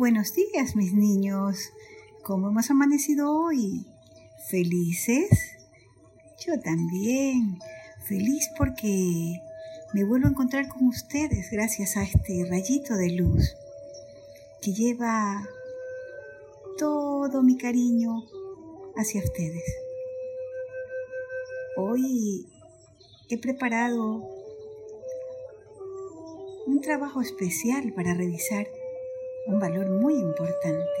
buenos días, mis niños. ¿Cómo hemos amanecido hoy? ¿Felices? Yo también. Feliz porque me vuelvo a encontrar con ustedes gracias a este rayito de luz que lleva todo mi cariño hacia ustedes. Hoy he preparado un trabajo especial para revisar un valor muy importante.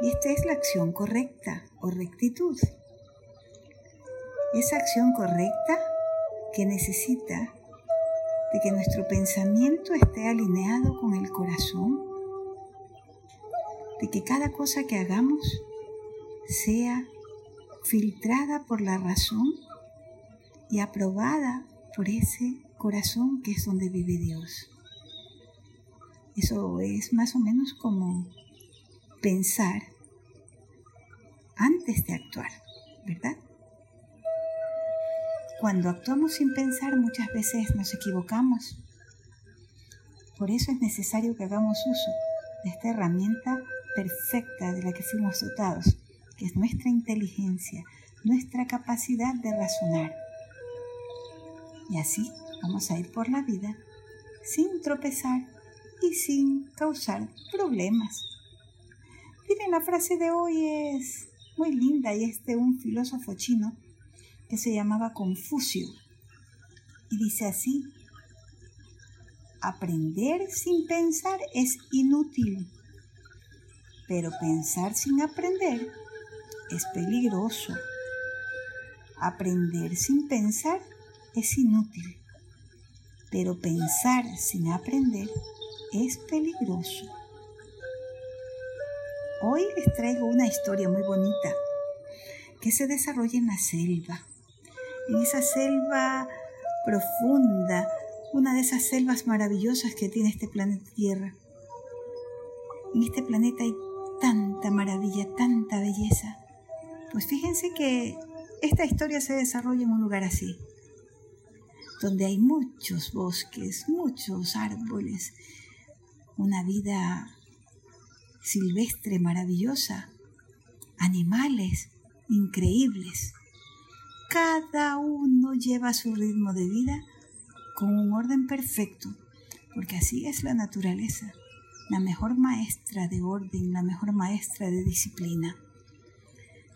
Y esta es la acción correcta o rectitud. Esa acción correcta que necesita de que nuestro pensamiento esté alineado con el corazón, de que cada cosa que hagamos sea filtrada por la razón y aprobada por ese corazón que es donde vive Dios. Eso es más o menos como pensar antes de actuar, ¿verdad? Cuando actuamos sin pensar muchas veces nos equivocamos. Por eso es necesario que hagamos uso de esta herramienta perfecta de la que fuimos dotados, que es nuestra inteligencia, nuestra capacidad de razonar. Y así vamos a ir por la vida sin tropezar y sin causar problemas. Miren, la frase de hoy es muy linda y es de un filósofo chino que se llamaba Confucio. Y dice así, aprender sin pensar es inútil, pero pensar sin aprender es peligroso. Aprender sin pensar es inútil, pero pensar sin aprender es peligroso. Hoy les traigo una historia muy bonita que se desarrolla en la selva en esa selva profunda, una de esas selvas maravillosas que tiene este planeta Tierra. En este planeta hay tanta maravilla, tanta belleza. Pues fíjense que esta historia se desarrolla en un lugar así, donde hay muchos bosques, muchos árboles, una vida silvestre maravillosa, animales increíbles. Cada uno lleva su ritmo de vida con un orden perfecto, porque así es la naturaleza, la mejor maestra de orden, la mejor maestra de disciplina.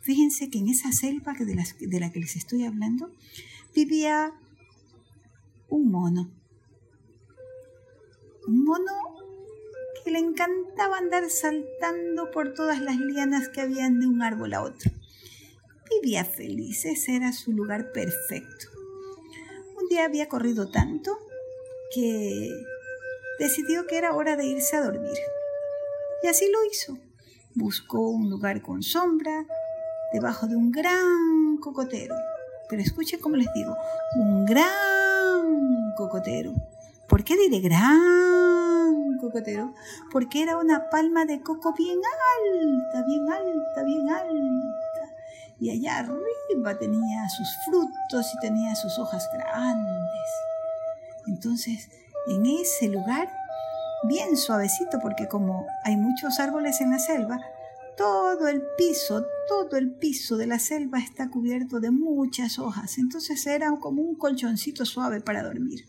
Fíjense que en esa selva de, de la que les estoy hablando vivía un mono. Un mono que le encantaba andar saltando por todas las lianas que habían de un árbol a otro vivía feliz, ese era su lugar perfecto. Un día había corrido tanto que decidió que era hora de irse a dormir. Y así lo hizo. Buscó un lugar con sombra, debajo de un gran cocotero. Pero escuchen cómo les digo, un gran cocotero. ¿Por qué diré gran Porque era una palma de coco bien alta, bien alta, bien alta y allá arriba tenía sus frutos y tenía sus hojas grandes. Entonces, en ese lugar, bien suavecito, porque como hay muchos árboles en la selva, todo el piso, todo el piso de la selva está cubierto de muchas hojas. Entonces era como un colchoncito suave para dormir.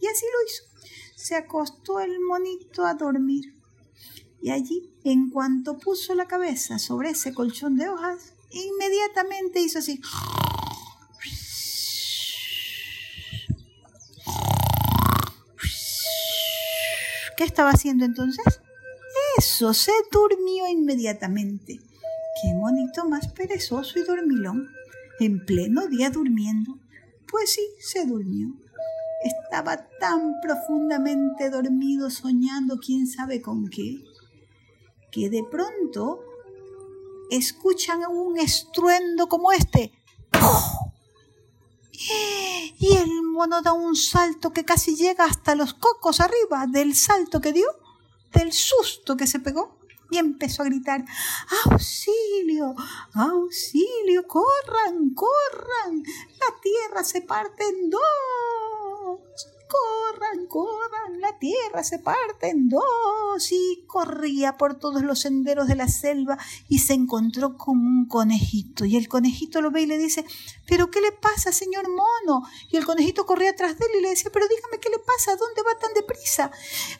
Y así lo hizo. Se acostó el monito a dormir. Y allí, en cuanto puso la cabeza sobre ese colchón de hojas, inmediatamente hizo así. ¿Qué estaba haciendo entonces? Eso, se durmió inmediatamente. Qué monito más perezoso y dormilón. En pleno día durmiendo. Pues sí, se durmió. Estaba tan profundamente dormido soñando quién sabe con qué, que de pronto escuchan un estruendo como este. Y el mono da un salto que casi llega hasta los cocos arriba del salto que dio, del susto que se pegó, y empezó a gritar, auxilio, auxilio, corran, corran, la tierra se parte en dos, out. Corran, corran, la tierra se parte en dos y corría por todos los senderos de la selva y se encontró con un conejito. Y el conejito lo ve y le dice, pero ¿qué le pasa, señor mono? Y el conejito corría atrás de él y le decía, pero dígame qué le pasa, ¿dónde va tan deprisa?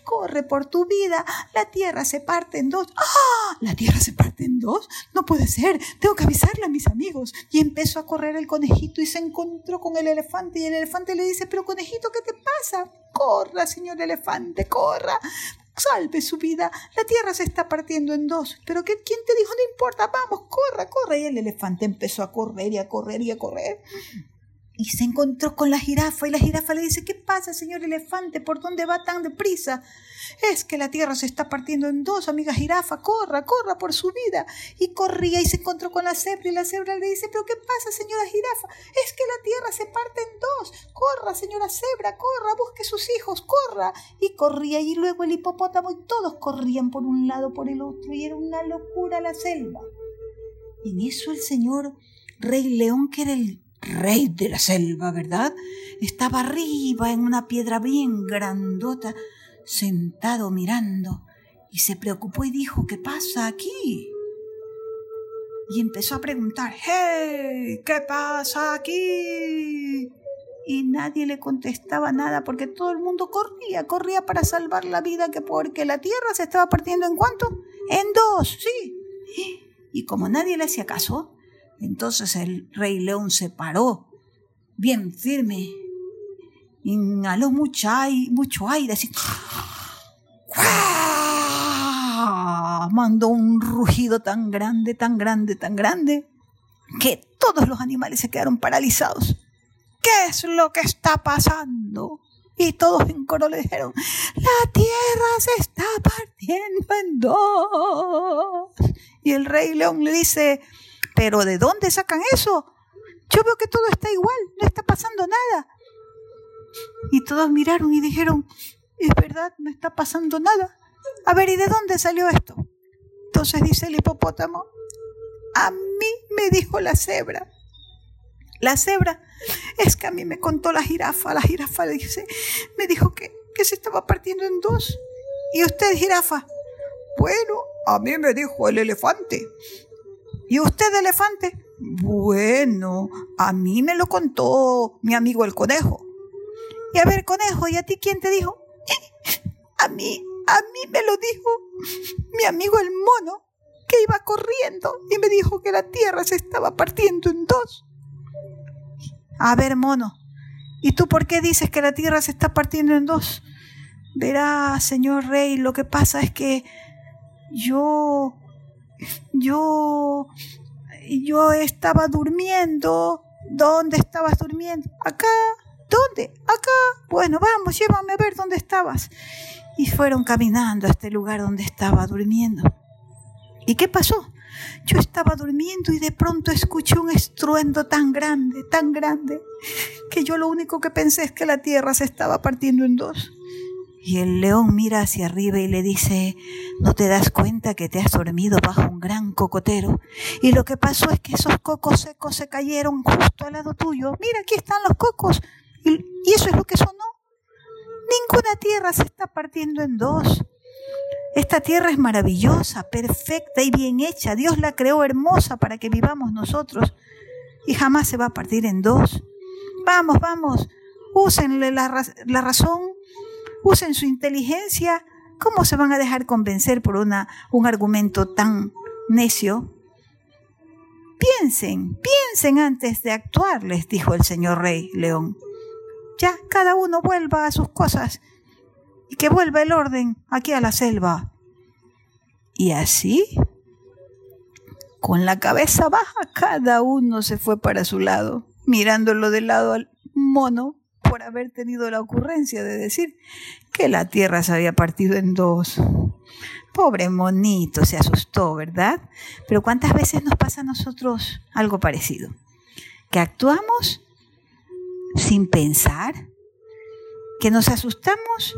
Corre por tu vida, la tierra se parte en dos. ¡Ah! ¿La tierra se parte en dos? No puede ser, tengo que avisarle a mis amigos. Y empezó a correr el conejito y se encontró con el elefante y el elefante le dice, pero conejito, ¿qué te pasa? Corra, señor elefante, corra. Salve su vida. La tierra se está partiendo en dos. Pero ¿quién te dijo? No importa, vamos, corra, corra. Y el elefante empezó a correr y a correr y a correr. Y se encontró con la jirafa y la jirafa le dice, ¿qué pasa, señor elefante? ¿Por dónde va tan deprisa? Es que la tierra se está partiendo en dos, amiga jirafa, corra, corra por su vida. Y corría y se encontró con la cebra y la cebra le dice, ¿pero qué pasa, señora jirafa? Es que la tierra se parte en dos. Corra, señora cebra, corra, busque sus hijos, corra. Y corría y luego el hipopótamo y todos corrían por un lado, por el otro y era una locura la selva. En eso el señor Rey León, que era el rey de la selva, ¿verdad? Estaba arriba en una piedra bien grandota, sentado mirando, y se preocupó y dijo, ¿qué pasa aquí? Y empezó a preguntar, ¡Hey! ¿Qué pasa aquí? Y nadie le contestaba nada porque todo el mundo corría, corría para salvar la vida, que porque la tierra se estaba partiendo en cuánto? En dos, sí. Y como nadie le hacía caso, entonces el rey león se paró, bien firme, inhaló mucho aire, mucho aire así. Mandó un rugido tan grande, tan grande, tan grande, que todos los animales se quedaron paralizados. ¿Qué es lo que está pasando? Y todos en coro le dijeron, la tierra se está partiendo en dos. Y el rey león le dice, pero ¿de dónde sacan eso? Yo veo que todo está igual, no está pasando nada. Y todos miraron y dijeron, es verdad, no está pasando nada. A ver, ¿y de dónde salió esto? Entonces dice el hipopótamo, a mí me dijo la cebra. La cebra es que a mí me contó la jirafa. La jirafa dice, me dijo que, que se estaba partiendo en dos. ¿Y usted, jirafa? Bueno, a mí me dijo el elefante. ¿Y usted, elefante? Bueno, a mí me lo contó mi amigo el conejo. Y a ver, conejo, ¿y a ti quién te dijo? A mí, a mí me lo dijo mi amigo el mono, que iba corriendo y me dijo que la tierra se estaba partiendo en dos. A ver, mono, ¿y tú por qué dices que la tierra se está partiendo en dos? Verá, señor rey, lo que pasa es que yo yo, yo estaba durmiendo. ¿Dónde estabas durmiendo? Acá. ¿Dónde? Acá. Bueno, vamos, llévame a ver dónde estabas. Y fueron caminando a este lugar donde estaba durmiendo. ¿Y qué pasó? Yo estaba durmiendo y de pronto escuché un estruendo tan grande, tan grande, que yo lo único que pensé es que la tierra se estaba partiendo en dos. Y el león mira hacia arriba y le dice, ¿no te das cuenta que te has dormido bajo un gran cocotero? Y lo que pasó es que esos cocos secos se cayeron justo al lado tuyo. Mira, aquí están los cocos. Y, eso es lo que sonó. Ninguna tierra se está partiendo en dos. Esta tierra es maravillosa, perfecta y bien hecha. Dios la creó hermosa para que vivamos nosotros y jamás se va a partir en dos. Vamos, vamos, úsenle la, razón usen su inteligencia, ¿cómo se van a dejar convencer por una, un argumento tan necio? Piensen, piensen antes de actuar, les dijo el señor rey león. Ya cada uno vuelva a sus cosas y que vuelva el orden aquí a la selva. Y así, con la cabeza baja, cada uno se fue para su lado, mirándolo de lado al mono por haber tenido la ocurrencia de decir que la tierra se había partido en dos. Pobre monito, se asustó, ¿verdad? Pero ¿cuántas veces nos pasa a nosotros algo parecido? Que actuamos sin pensar, que nos asustamos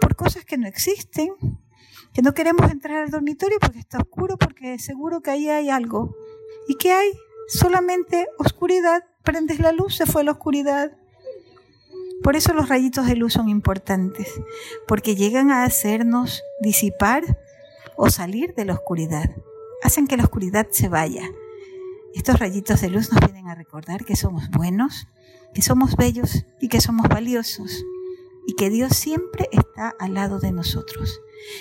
por cosas que no existen, que no queremos entrar al dormitorio porque está oscuro, porque seguro que ahí hay algo. ¿Y qué hay? Solamente oscuridad. Prendes la luz, se fue la oscuridad. Por eso los rayitos de luz son importantes, porque llegan a hacernos disipar o salir de la oscuridad. Hacen que la oscuridad se vaya. Estos rayitos de luz nos vienen a recordar que somos buenos, que somos bellos y que somos valiosos y que Dios siempre está al lado de nosotros.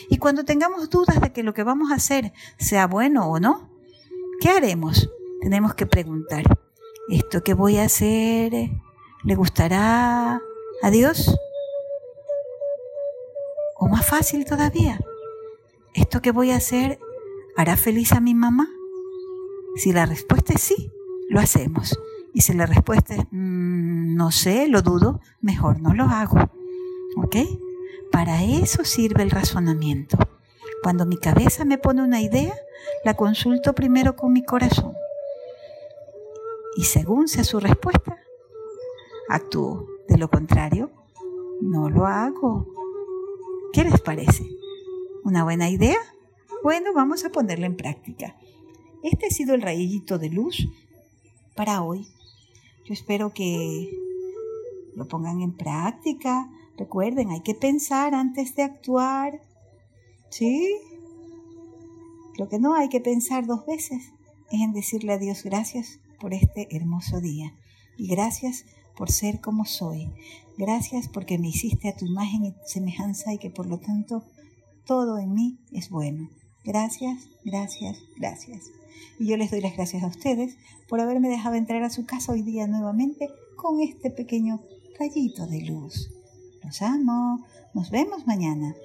Y cuando tengamos dudas de que lo que vamos a hacer sea bueno o no, ¿qué haremos? Tenemos que preguntar, ¿esto que voy a hacer le gustará a Dios? O más fácil todavía, ¿esto que voy a hacer hará feliz a mi mamá? Si la respuesta es sí, lo hacemos. Y si la respuesta es mm, no sé, lo dudo, mejor no lo hago. ¿Ok? Para eso sirve el razonamiento. Cuando mi cabeza me pone una idea, la consulto primero con mi corazón. Y según sea su respuesta, actúo. De lo contrario, no lo hago. ¿Qué les parece? ¿Una buena idea? Bueno, vamos a ponerla en práctica. Este ha sido el rayito de luz para hoy. Yo espero que lo pongan en práctica, Recuerden, hay que pensar antes de actuar. ¿Sí? Lo que no hay que pensar dos veces es en decirle a Dios gracias por este hermoso día. Y gracias por ser como soy. Gracias porque me hiciste a tu imagen y semejanza y que por lo tanto todo en mí es bueno. Gracias, gracias, gracias. Y yo les doy las gracias a ustedes por haberme dejado entrar a su casa hoy día nuevamente con este pequeño rayito de luz. Los amo. Nos vemos mañana.